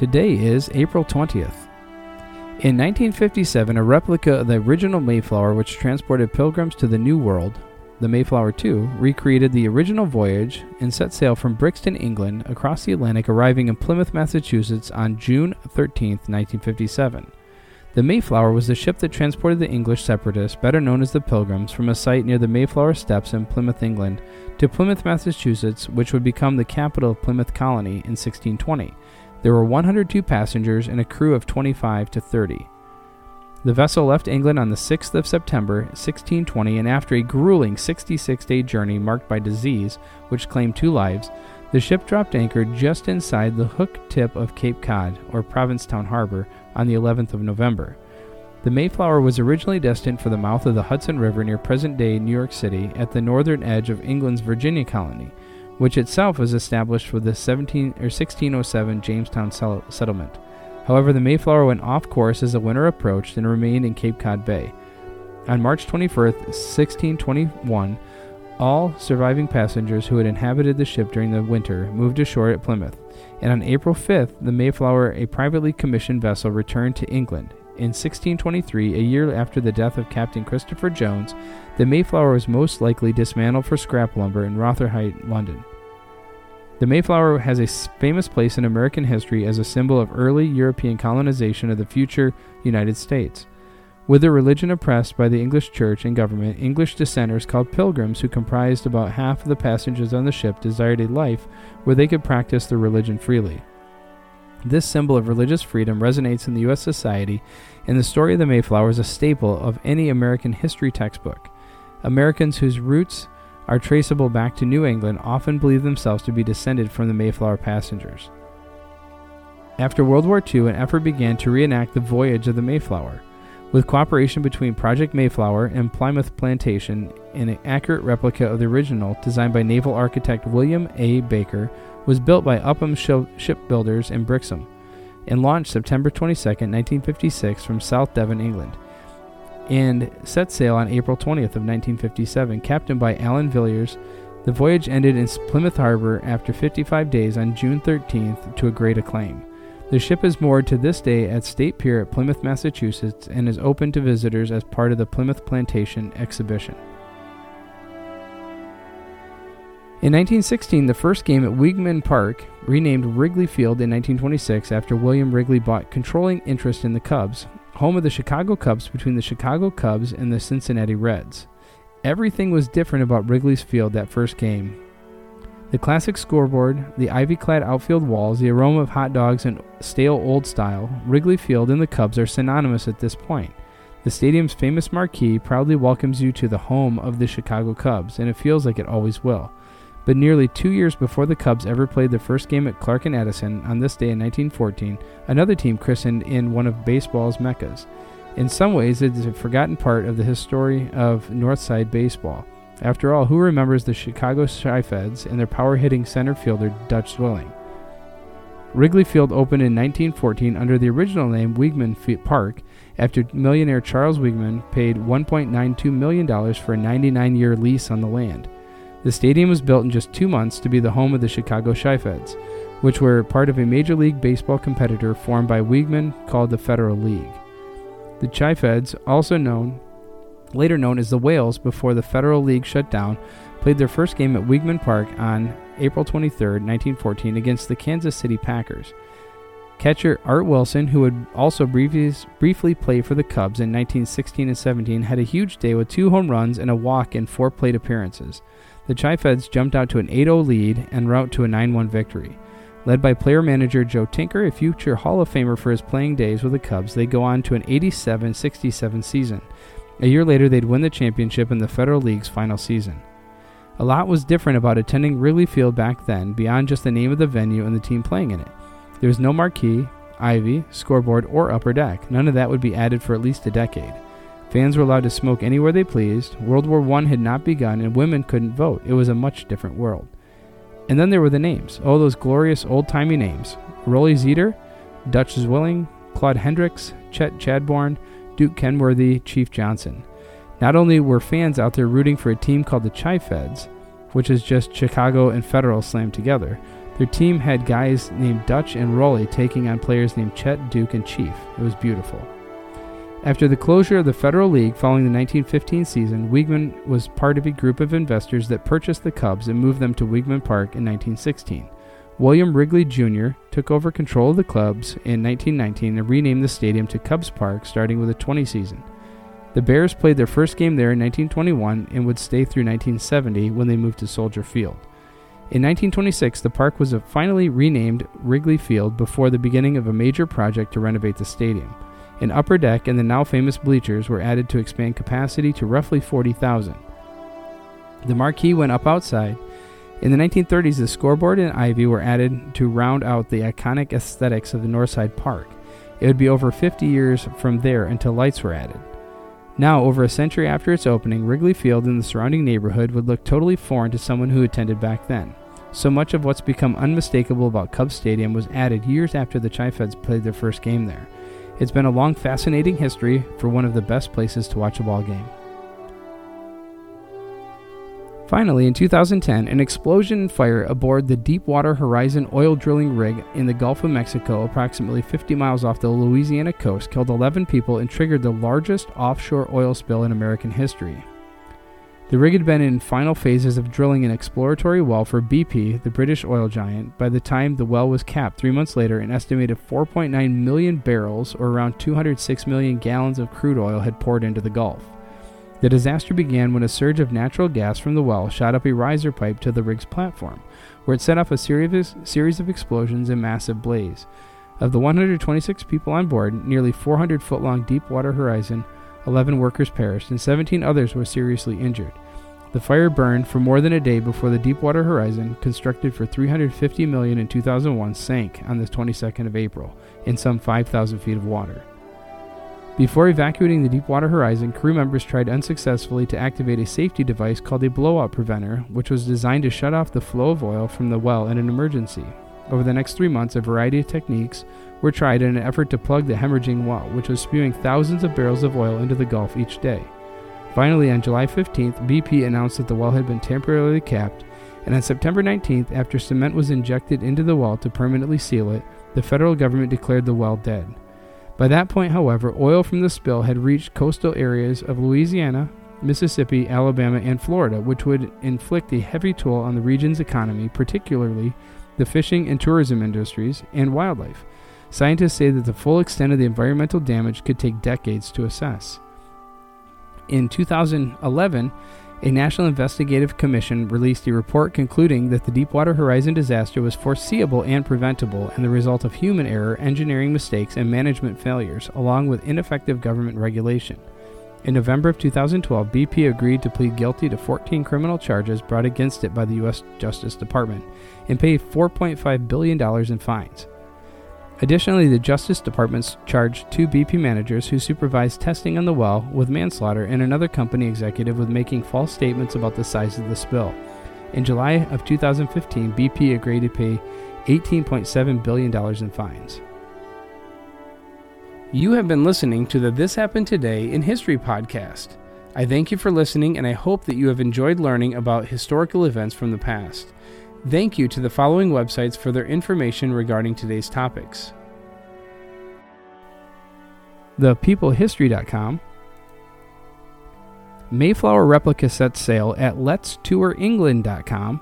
Today is April 20th. In 1957, a replica of the original Mayflower, which transported pilgrims to the New World, the Mayflower II, recreated the original voyage and set sail from Brixham, England, across the Atlantic, arriving in Plymouth, Massachusetts on June 13, 1957. The Mayflower was the ship that transported the English separatists, better known as the Pilgrims, from a site near the Mayflower Steps in Plymouth, England, to Plymouth, Massachusetts, which would become the capital of Plymouth Colony in 1620. There were 102 passengers and a crew of 25 to 30. The vessel left England on the 6th of September, 1620, and after a grueling 66 day journey marked by disease, which claimed two lives, the ship dropped anchor just inside the hook tip of Cape Cod, or Provincetown Harbor, on the 11th of November. The Mayflower was originally destined for the mouth of the Hudson River near present day New York City at the northern edge of England's Virginia colony, which itself was established for the 17 or 1607 Jamestown settlement. However, the Mayflower went off course as the winter approached and remained in Cape Cod Bay. On March 21, 1621, all surviving passengers who had inhabited the ship during the winter moved ashore at Plymouth, and on April 5th, the Mayflower, a privately commissioned vessel, returned to England. In 1623, a year after the death of Captain Christopher Jones, the Mayflower was most likely dismantled for scrap lumber in Rotherhithe, London. The Mayflower has a famous place in American history as a symbol of early European colonization of the future United States. With their religion oppressed by the English church and government, English dissenters called pilgrims, who comprised about half of the passengers on the ship, desired a life where they could practice their religion freely. This symbol of religious freedom resonates in the U.S. society, and the story of the Mayflower is a staple of any American history textbook. Americans whose roots are traceable back to New England often believe themselves to be descended from the Mayflower passengers. After World War II, an effort began to reenact the voyage of the Mayflower. With cooperation between Project Mayflower and Plymouth Plantation, an accurate replica of the original, designed by naval architect William A. Baker, was built by Upham Shipbuilders in Brixham and launched September 22, 1956, from South Devon, England and set sail on April 20th of 1957, captained by Alan Villiers. The voyage ended in Plymouth Harbor after 55 days on June 13th to a great acclaim. The ship is moored to this day at State Pier at Plymouth, Massachusetts, and is open to visitors as part of the Plymouth Plantation exhibition. In 1916, the first game at Weeghman Park, renamed Wrigley Field in 1926 after William Wrigley bought controlling interest in the Cubs, home of the Chicago Cubs between the Chicago Cubs and the Cincinnati Reds. Everything was different about Wrigley's Field that first game. The classic scoreboard, the ivy clad outfield walls, the aroma of hot dogs and stale old style, Wrigley Field and the Cubs are synonymous at this point. The stadium's famous marquee proudly welcomes you to the home of the Chicago Cubs, and it feels like it always will. But nearly two years before the Cubs ever played their first game at Clark and Edison, on this day in 1914, another team christened in one of baseball's meccas. In some ways, it is a forgotten part of the history of Northside baseball. After all, who remembers the Chicago Chi-Feds and their power-hitting center fielder Dutch Zwilling? Wrigley Field opened in 1914 under the original name Weeghman Park after millionaire Charles Weeghman paid $1.92 million for a 99 year lease on the land. The stadium was built in just two months to be the home of the Chicago Chi-Feds, which were part of a Major League Baseball competitor formed by Weeghman called the Federal League. The Chi-Feds, also known later known as the Whales before the Federal League shut down, played their first game at Weeghman Park on April 23, 1914 against the Kansas City Packers. Catcher Art Wilson, who would also briefly, briefly play for the Cubs in 1916 and 17, had a huge day with two home runs and a walk in four plate appearances the Chi-Feds jumped out to an 8-0 lead and route to a 9-1 victory. Led by player manager Joe Tinker, a future Hall of Famer for his playing days with the Cubs, they go on to an 87 67 season. A year later, they'd win the championship in the Federal League's final season. A lot was different about attending Wrigley Field back then, beyond just the name of the venue and the team playing in it. There was no marquee, ivy, scoreboard, or upper deck. None of that would be added for at least a decade. Fans were allowed to smoke anywhere they pleased. World War I had not begun, and women couldn't vote. It was a much different world. And then there were the names. Oh, those glorious old timey names Rollie Zeider, Dutch Zwilling, Claude Hendrix, Chet Chadbourne, Duke Kenworthy, Chief Johnson. Not only were fans out there rooting for a team called the Chi-Feds, which is just Chicago and Federal slammed together, their team had guys named Dutch and Rollie taking on players named Chet, Duke, and Chief. It was beautiful. After the closure of the Federal League following the 1915 season, Weeghman was part of a group of investors that purchased the Cubs and moved them to Weeghman Park in 1916. William Wrigley Jr. took over control of the Cubs in 1919 and renamed the stadium to Cubs Park starting with the 20 season. The Bears played their first game there in 1921 and would stay through 1970 when they moved to Soldier Field. In 1926, the park was finally renamed Wrigley Field before the beginning of a major project to renovate the stadium. An upper deck and the now famous bleachers were added to expand capacity to roughly 40,000. The marquee went up outside. In the 1930s, the scoreboard and ivy were added to round out the iconic aesthetics of the Northside Park. It would be over 50 years from there until lights were added. Now, over a century after its opening, Wrigley Field and the surrounding neighborhood would look totally foreign to someone who attended back then. So much of what's become unmistakable about Cubs Stadium was added years after the Chi-Feds played their first game there. It's been a long, fascinating history for one of the best places to watch a ball game. Finally, in 2010, an explosion and fire aboard the Deepwater Horizon oil drilling rig in the Gulf of Mexico, approximately 50 miles off the Louisiana coast, killed 11 people and triggered the largest offshore oil spill in American history. The rig had been in final phases of drilling an exploratory well for BP, the British oil giant. By the time the well was capped three months later, an estimated 4.9 million barrels, or around 206 million gallons of crude oil, had poured into the Gulf. The disaster began when a surge of natural gas from the well shot up a riser pipe to the rig's platform, where it set off a series of explosions and massive blaze. Of the 126 people on board, nearly 400 foot long Deepwater Horizon, 11 workers perished and 17 others were seriously injured. The fire burned for more than a day before the Deepwater Horizon, constructed for 350 million in 2001, sank on the 22nd of April in some 5,000 feet of water. Before evacuating the Deepwater Horizon, crew members tried unsuccessfully to activate a safety device called a blowout preventer, which was designed to shut off the flow of oil from the well in an emergency. Over the next three months, a variety of techniques were tried in an effort to plug the hemorrhaging well, which was spewing thousands of barrels of oil into the Gulf each day. Finally, on July 15th, BP announced that the well had been temporarily capped, and on September 19th, after cement was injected into the well to permanently seal it, the federal government declared the well dead. By that point, however, oil from the spill had reached coastal areas of Louisiana, Mississippi, Alabama, and Florida, which would inflict a heavy toll on the region's economy, particularly the fishing and tourism industries and wildlife. Scientists say that the full extent of the environmental damage could take decades to assess. In 2011, a National Investigative Commission released a report concluding that the Deepwater Horizon disaster was foreseeable and preventable and the result of human error, engineering mistakes, and management failures, along with ineffective government regulation. In November of 2012, BP agreed to plead guilty to 14 criminal charges brought against it by the U.S. Justice Department and pay $4.5 billion in fines. Additionally, the Justice Department charged two BP managers who supervised testing on the well with manslaughter and another company executive with making false statements about the size of the spill. In July of 2015, BP agreed to pay $18.7 billion in fines. You have been listening to the This Happened Today in History podcast. I thank you for listening and I hope that you have enjoyed learning about historical events from the past. Thank you to the following websites for their information regarding today's topics thepeoplehistory.com, Mayflower replica set sale at letstouringland.com,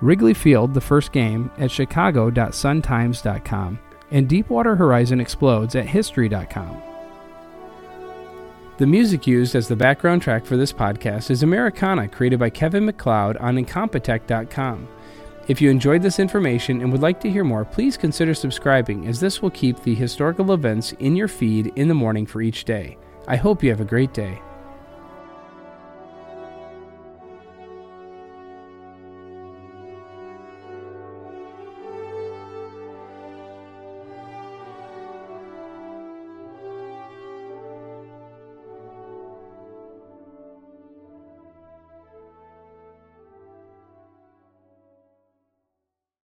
Wrigley Field, the first game, at chicago.suntimes.com, and Deepwater Horizon explodes at history.com. The music used as the background track for this podcast is Americana, created by Kevin MacLeod on Incompetech.com. If you enjoyed this information and would like to hear more, please consider subscribing, as this will keep the historical events in your feed in the morning for each day. I hope you have a great day.